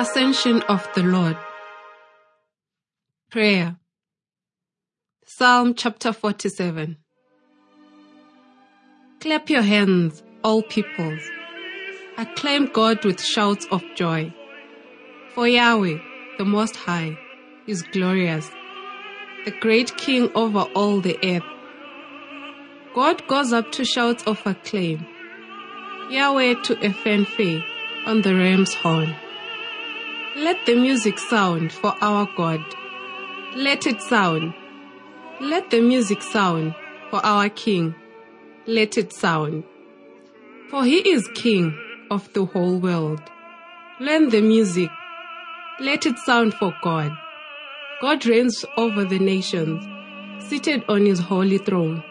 Ascension of the Lord. Prayer. Psalm chapter 47. Clap your hands, all peoples. Acclaim God with shouts of joy. For Yahweh, the Most High, is glorious, the great King over all the earth. God goes up to shouts of acclaim. Yahweh to a fanfare on the ram's horn. Let the music sound for our God. Let it sound. Let the music sound for our King. Let it sound. For he is King of the whole world. Learn the music. Let it sound for God. God reigns over the nations, seated on his holy throne.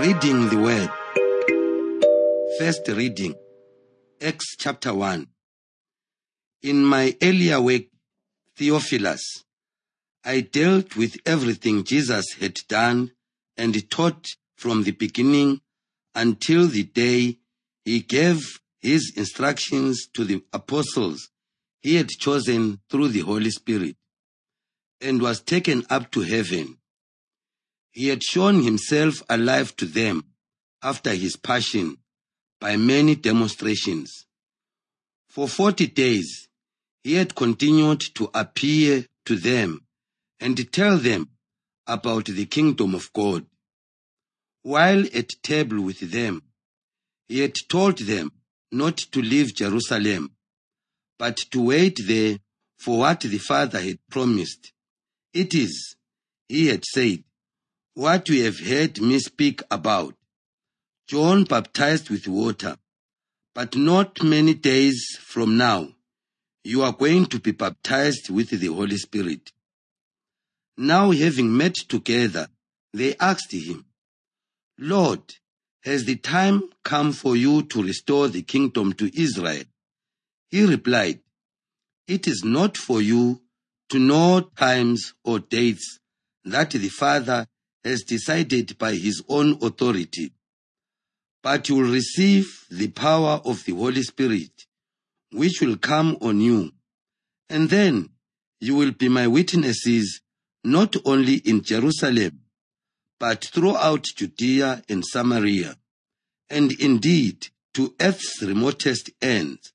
Reading the Word. First reading Acts chapter 1. In my earlier work, Theophilus, I dealt with everything Jesus had done and taught from the beginning until the day he gave his instructions to the apostles he had chosen through the Holy Spirit and was taken up to heaven. He had shown himself alive to them after his passion by many demonstrations. For forty days, he had continued to appear to them and tell them about the kingdom of God. While at table with them, he had told them not to leave Jerusalem, but to wait there for what the Father had promised. It is, he had said, what you have heard me speak about. John baptized with water, but not many days from now, you are going to be baptized with the Holy Spirit. Now having met together, they asked him, Lord, has the time come for you to restore the kingdom to Israel? He replied, It is not for you to know times or dates that the Father has decided by his own authority. But you will receive the power of the Holy Spirit, which will come on you. And then you will be my witnesses not only in Jerusalem, but throughout Judea and Samaria, and indeed to earth's remotest ends.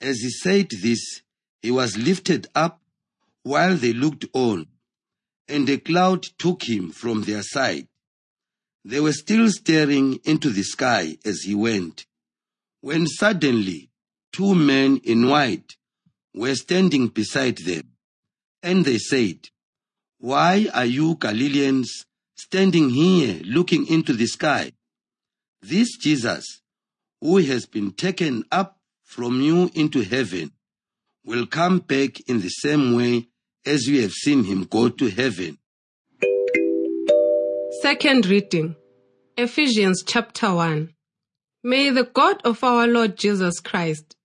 As he said this, he was lifted up while they looked on and a cloud took him from their sight. They were still staring into the sky as he went, when suddenly two men in white were standing beside them, and they said, Why are you Galileans standing here looking into the sky? This Jesus, who has been taken up from you into heaven, will come back in the same way as you have seen him go to heaven. Second reading Ephesians chapter 1. May the God of our Lord Jesus Christ,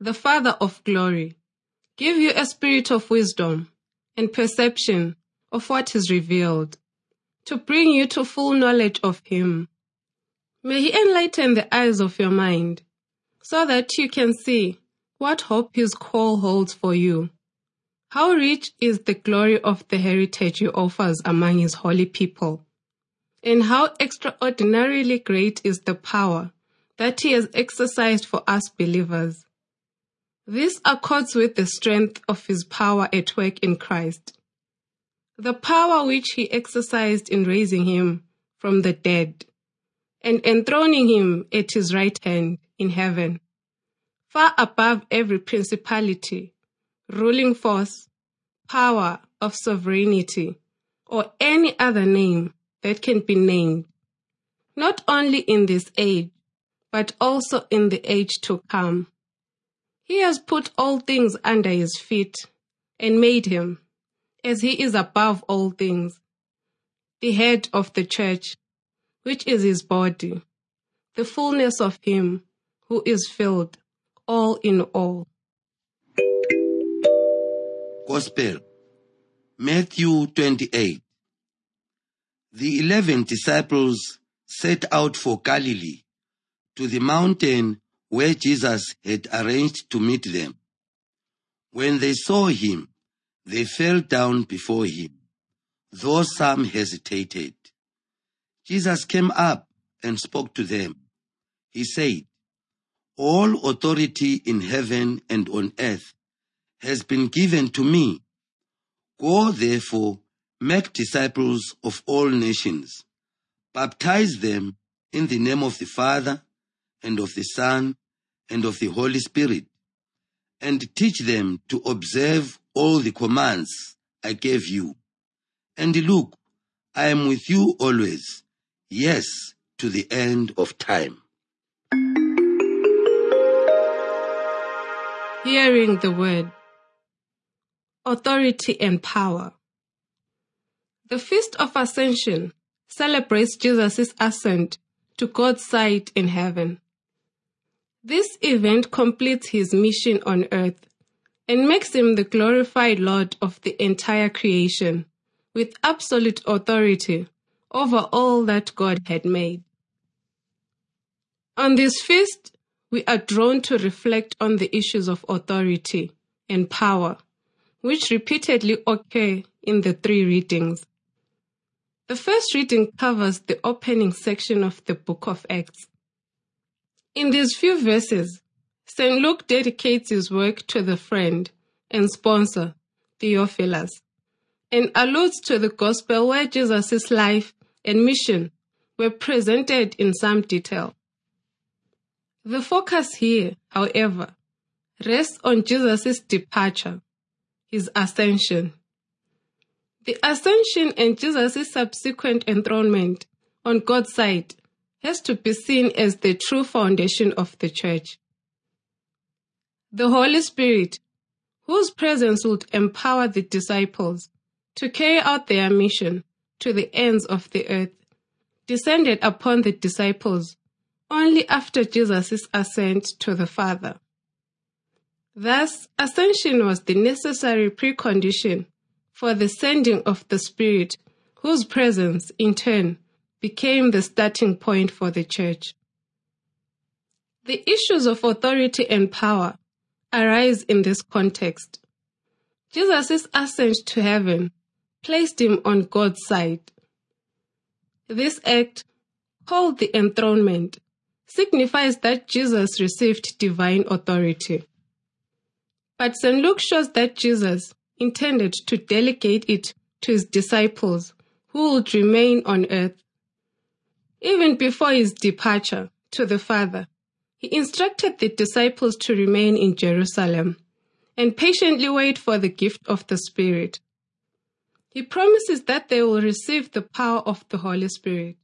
the Father of glory, give you a spirit of wisdom and perception of what is revealed, to bring you to full knowledge of Him. May He enlighten the eyes of your mind, so that you can see what hope His call holds for you how rich is the glory of the heritage he offers among his holy people, and how extraordinarily great is the power that he has exercised for us believers. This accords with the strength of his power at work in Christ. The power which he exercised in raising him from the dead and enthroning him at his right hand in heaven, far above every principality ruling force, power of sovereignty, or any other name that can be named, not only in this age, but also in the age to come. He has put all things under his feet and made him, as he is above all things, the head of the church, which is his body, the fullness of him who is filled all in all. Gospel, Matthew 28. The eleven disciples set out for Galilee, to the mountain where Jesus had arranged to meet them. When they saw him, they fell down before him, though some hesitated. Jesus came up and spoke to them. He said, All authority in heaven and on earth has been given to me. Go therefore, make disciples of all nations, baptize them in the name of the Father and of the Son and of the Holy Spirit, and teach them to observe all the commands I gave you. And look, I am with you always, yes, to the end of time. Hearing the word. Authority and power. The Feast of Ascension celebrates Jesus' ascent to God's side in heaven. This event completes his mission on earth and makes him the glorified Lord of the entire creation with absolute authority over all that God had made. On this feast, we are drawn to reflect on the issues of authority and power, which repeatedly occur in the three readings. The first reading covers the opening section of the book of Acts. In these few verses, St. Luke dedicates his work to the friend and sponsor, Theophilus, and alludes to the gospel where Jesus' life and mission were presented in some detail. The focus here, however, rests on Jesus' departure, his ascension. The ascension and Jesus' subsequent enthronement on God's side has to be seen as the true foundation of the church. The Holy Spirit, whose presence would empower the disciples to carry out their mission to the ends of the earth, descended upon the disciples only after Jesus' ascent to the Father. Thus, ascension was the necessary precondition for the sending of the Spirit, whose presence, in turn, became the starting point for the church. The issues of authority and power arise in this context. Jesus' ascent to heaven placed him on God's side. This act, called the enthronement, signifies that Jesus received divine authority. But St. Luke shows that Jesus intended to delegate it to his disciples who would remain on earth even before his departure to the Father, he instructed the disciples to remain in Jerusalem and patiently wait for the gift of the Spirit. He promises that they will receive the power of the Holy Spirit.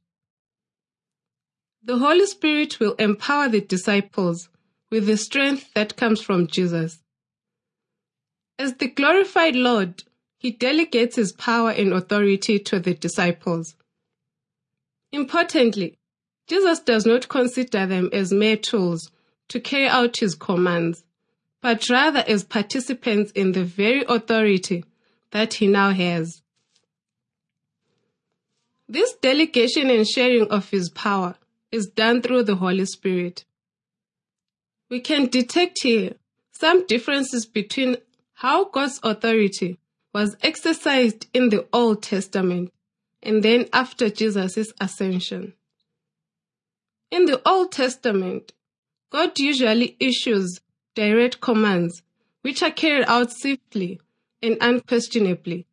The Holy Spirit will empower the disciples with the strength that comes from Jesus. As the glorified Lord, he delegates his power and authority to the disciples. Importantly, Jesus does not consider them as mere tools to carry out his commands, but rather as participants in the very authority that he now has. This delegation and sharing of his power is done through the Holy Spirit. We can detect here some differences between how God's authority was exercised in the Old Testament and then after Jesus' ascension. In the Old Testament, God usually issues direct commands which are carried out swiftly and unquestionably.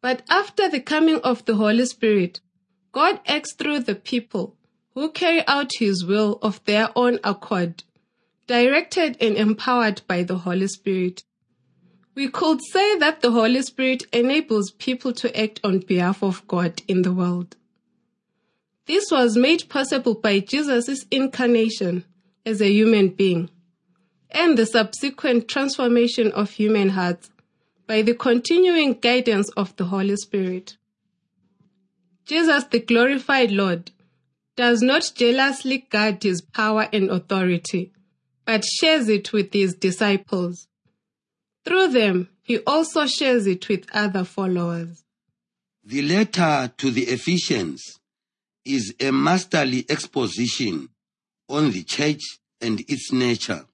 But after the coming of the Holy Spirit, God acts through the people who carry out His will of their own accord, directed and empowered by the Holy Spirit. We could say that the Holy Spirit enables people to act on behalf of God in the world. This was made possible by Jesus' incarnation as a human being and the subsequent transformation of human hearts by the continuing guidance of the Holy Spirit. Jesus, the glorified Lord, does not jealously guard his power and authority, but shares it with his disciples. Through them, he also shares it with other followers. The letter to the Ephesians is a masterly exposition on the church and its nature,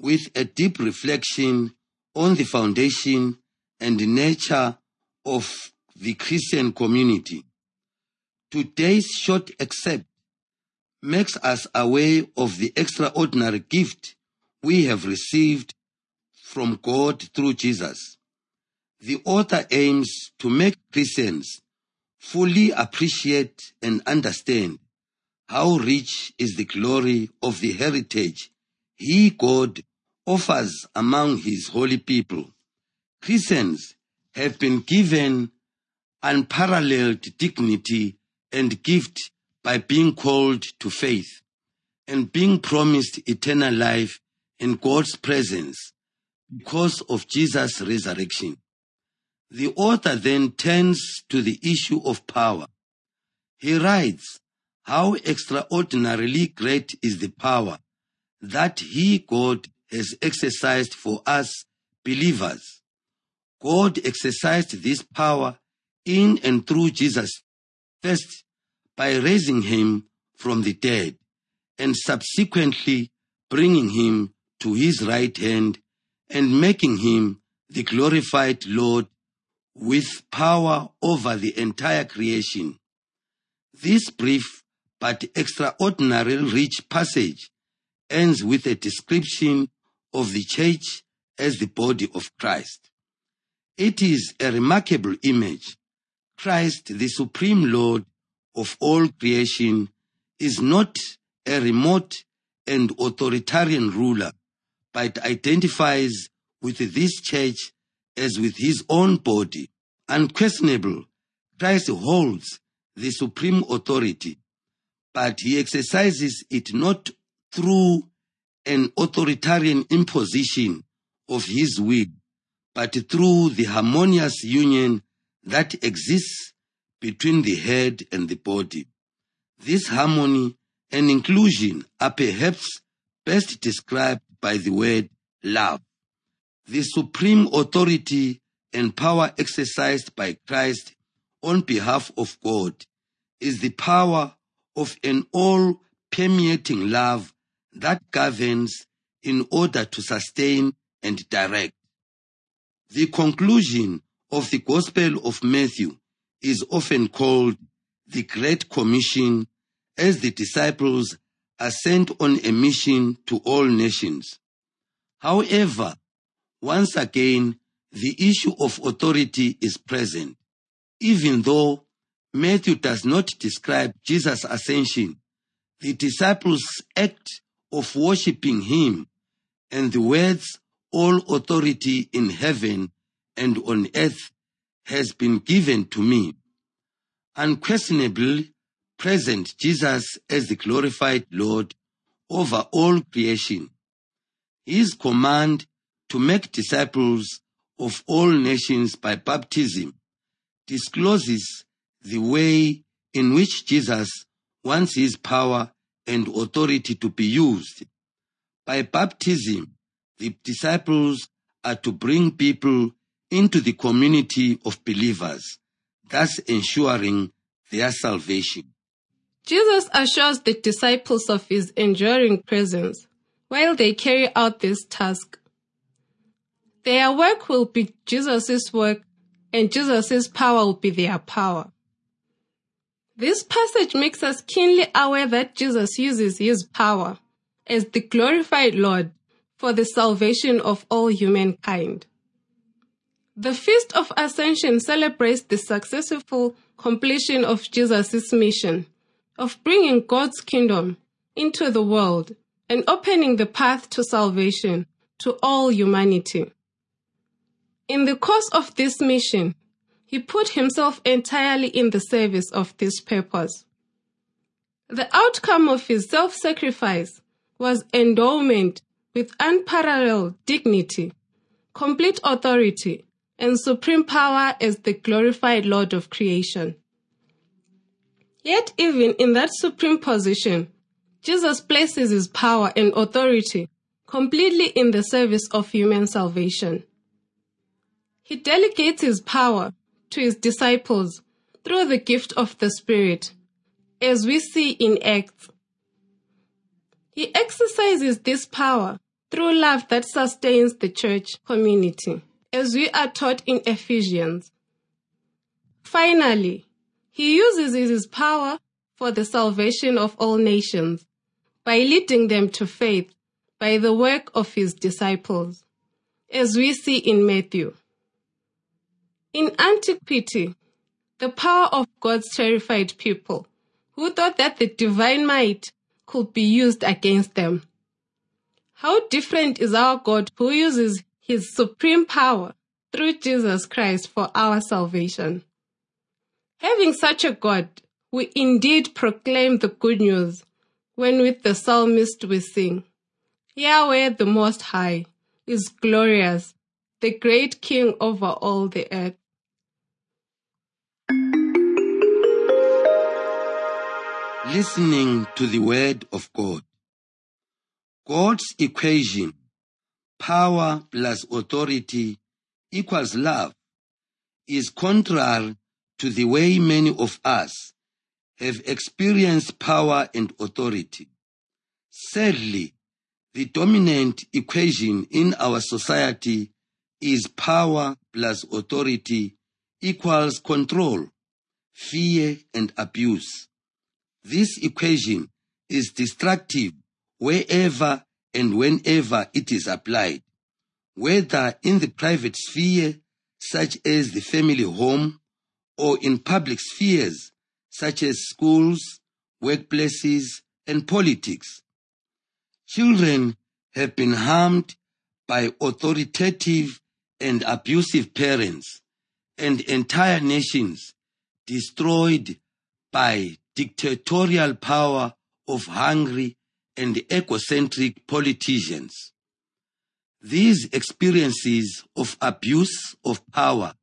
with a deep reflection on the foundation and nature of the Christian community. Today's short excerpt makes us aware of the extraordinary gift we have received from God through Jesus. The author aims to make Christians fully appreciate and understand how rich is the glory of the heritage he, God, offers among his holy people. Christians have been given unparalleled dignity and gift by being called to faith and being promised eternal life in God's presence because of Jesus' resurrection. The author then turns to the issue of power. He writes, how extraordinarily great is the power that he, God, has exercised for us believers. God exercised this power in and through Jesus first by raising him from the dead and subsequently bringing him to his right hand and making him the glorified Lord with power over the entire creation. This brief but extraordinarily rich passage ends with a description of the church as the body of Christ. It is a remarkable image. Christ, the supreme Lord of all creation, is not a remote and authoritarian ruler, but identifies with this church as with his own body. Unquestionable, Christ holds the supreme authority, but he exercises it not through an authoritarian imposition of his will, but through the harmonious union that exists between the head and the body. This harmony and inclusion are perhaps best described by the word love. The supreme authority and power exercised by Christ on behalf of God is the power of an all permeating love that governs in order to sustain and direct. The conclusion of the Gospel of Matthew is often called the Great Commission as the disciples are sent on a mission to all nations. However, once again, the issue of authority is present. Even though Matthew does not describe Jesus' ascension, the disciples' act of worshipping him and the words, all authority in heaven and on earth has been given to me. Unquestionably present Jesus as the glorified Lord over all creation. His command to make disciples of all nations by baptism discloses the way in which Jesus wants his power and authority to be used. By baptism, the disciples are to bring people into the community of believers, thus ensuring their salvation. Jesus assures the disciples of his enduring presence while they carry out this task. Their work will be Jesus' work and Jesus' power will be their power. This passage makes us keenly aware that Jesus uses his power as the glorified Lord for the salvation of all humankind. The Feast of Ascension celebrates the successful completion of Jesus' mission of bringing God's kingdom into the world and opening the path to salvation to all humanity. In the course of this mission, he put himself entirely in the service of this purpose. The outcome of his self-sacrifice was endowment with unparalleled dignity, complete authority, and supreme power as the glorified Lord of creation. Yet even in that supreme position, Jesus places his power and authority completely in the service of human salvation. He delegates his power to his disciples through the gift of the Spirit, as we see in Acts. He exercises this power through love that sustains the church community, as we are taught in Ephesians. Finally, he uses his power for the salvation of all nations by leading them to faith by the work of his disciples, as we see in Matthew. In antiquity, the power of God's terrified people who thought that the divine might could be used against them. How different is our God who uses his supreme power through Jesus Christ for our salvation. Having such a God, we indeed proclaim the good news when with the psalmist we sing, Yahweh the Most High is glorious, the great King over all the earth. Listening to the Word of God. God's equation, power plus authority equals love, is contrary to the way many of us have experienced power and authority. Sadly, the dominant equation in our society is power plus authority equals control, fear, and abuse. This equation is destructive wherever and whenever it is applied, whether in the private sphere, such as the family home, or in public spheres, such as schools, workplaces, and politics. Children have been harmed by authoritative and abusive parents, and entire nations destroyed by dictatorial power of hungry and egocentric politicians. These experiences of abuse of power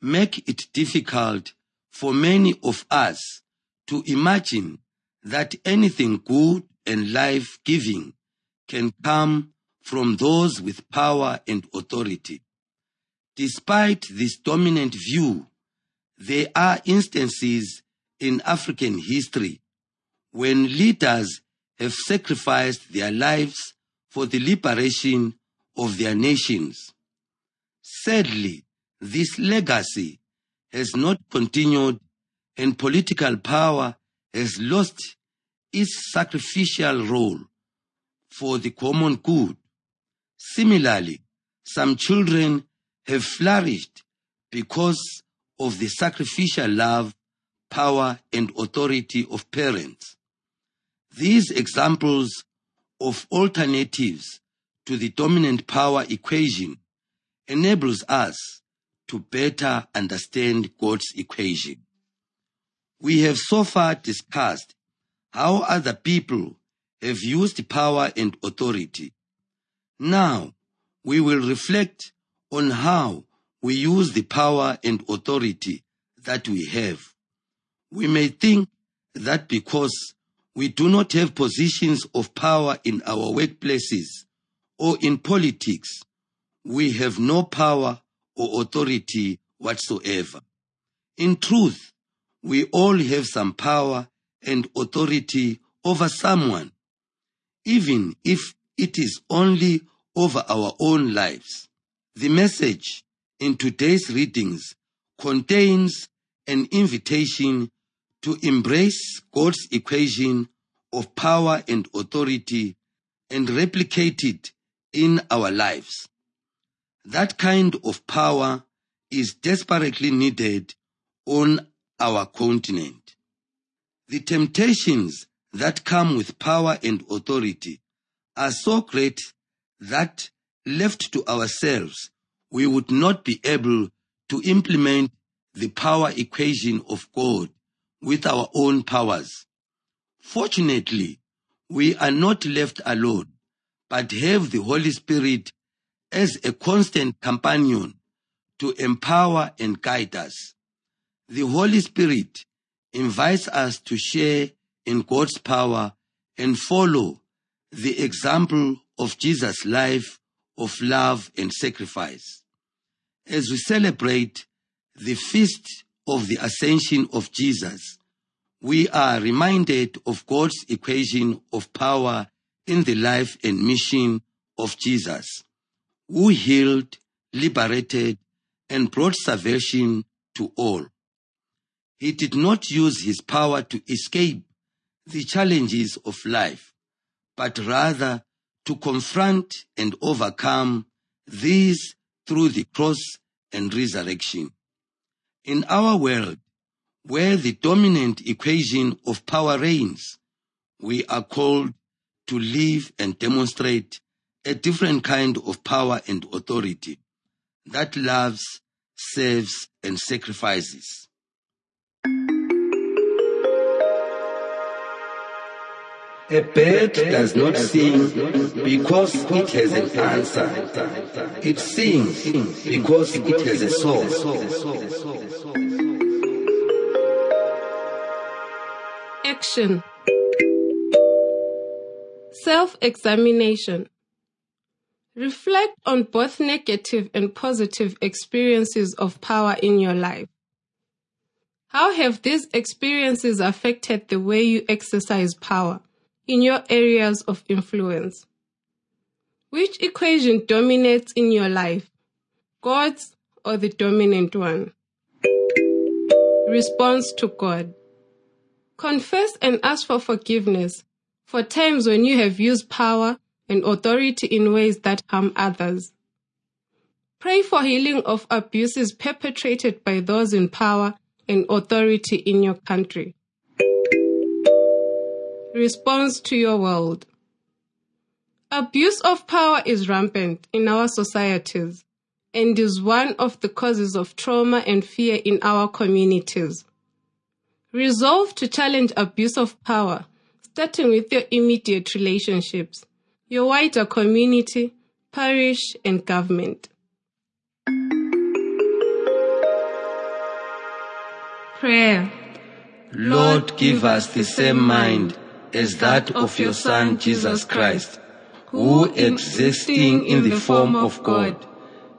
make it difficult for many of us to imagine that anything good and life giving can come from those with power and authority. Despite this dominant view, there are instances in African history when leaders have sacrificed their lives for the liberation of their nations. Sadly, this legacy has not continued and political power has lost its sacrificial role for the common good. Similarly, some children have flourished because of the sacrificial love, power, and authority of parents. These examples of alternatives to the dominant power equation enables us to better understand God's equation. We have so far discussed how other people have used power and authority. Now, we will reflect on how we use the power and authority that we have. We may think that because we do not have positions of power in our workplaces or in politics, we have no power or authority whatsoever. In truth, we all have some power and authority over someone, even if it is only over our own lives. The message in today's readings contains an invitation to embrace God's equation of power and authority and replicate it in our lives. That kind of power is desperately needed on our continent. The temptations that come with power and authority are so great that left to ourselves, we would not be able to implement the power equation of God with our own powers. Fortunately, we are not left alone, but have the Holy Spirit as a constant companion to empower and guide us. The Holy Spirit invites us to share in God's power and follow the example of Jesus' life of love and sacrifice. As we celebrate the feast of the ascension of Jesus, we are reminded of God's equation of power in the life and mission of Jesus, who healed, liberated, and brought salvation to all. He did not use his power to escape the challenges of life, but rather to confront and overcome these through the cross and resurrection. In our world, where the dominant equation of power reigns, we are called to live and demonstrate a different kind of power and authority that loves, serves, and sacrifices. A bird does not sing because it has an answer. It sings because it has a soul. Action Self examination. Reflect on both negative and positive experiences of power in your life. How have these experiences affected the way you exercise power in your areas of influence? Which equation dominates in your life, God's or the dominant one? Response to God. Confess and ask for forgiveness for times when you have used power and authority in ways that harm others. Pray for healing of abuses perpetrated by those in power and authority in your country. Response to your world. Abuse of power is rampant in our societies and is one of the causes of trauma and fear in our communities. Resolve to challenge abuse of power, starting with your immediate relationships, your wider community, parish, and government. Prayer. Lord, give us the same mind as that of your Son Jesus Christ, who, existing in the form of God,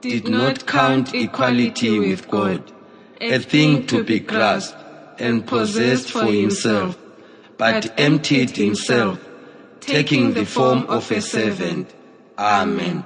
did not count equality with God a thing to be grasped and possessed for himself, but emptied himself, taking the form of a servant. Amen.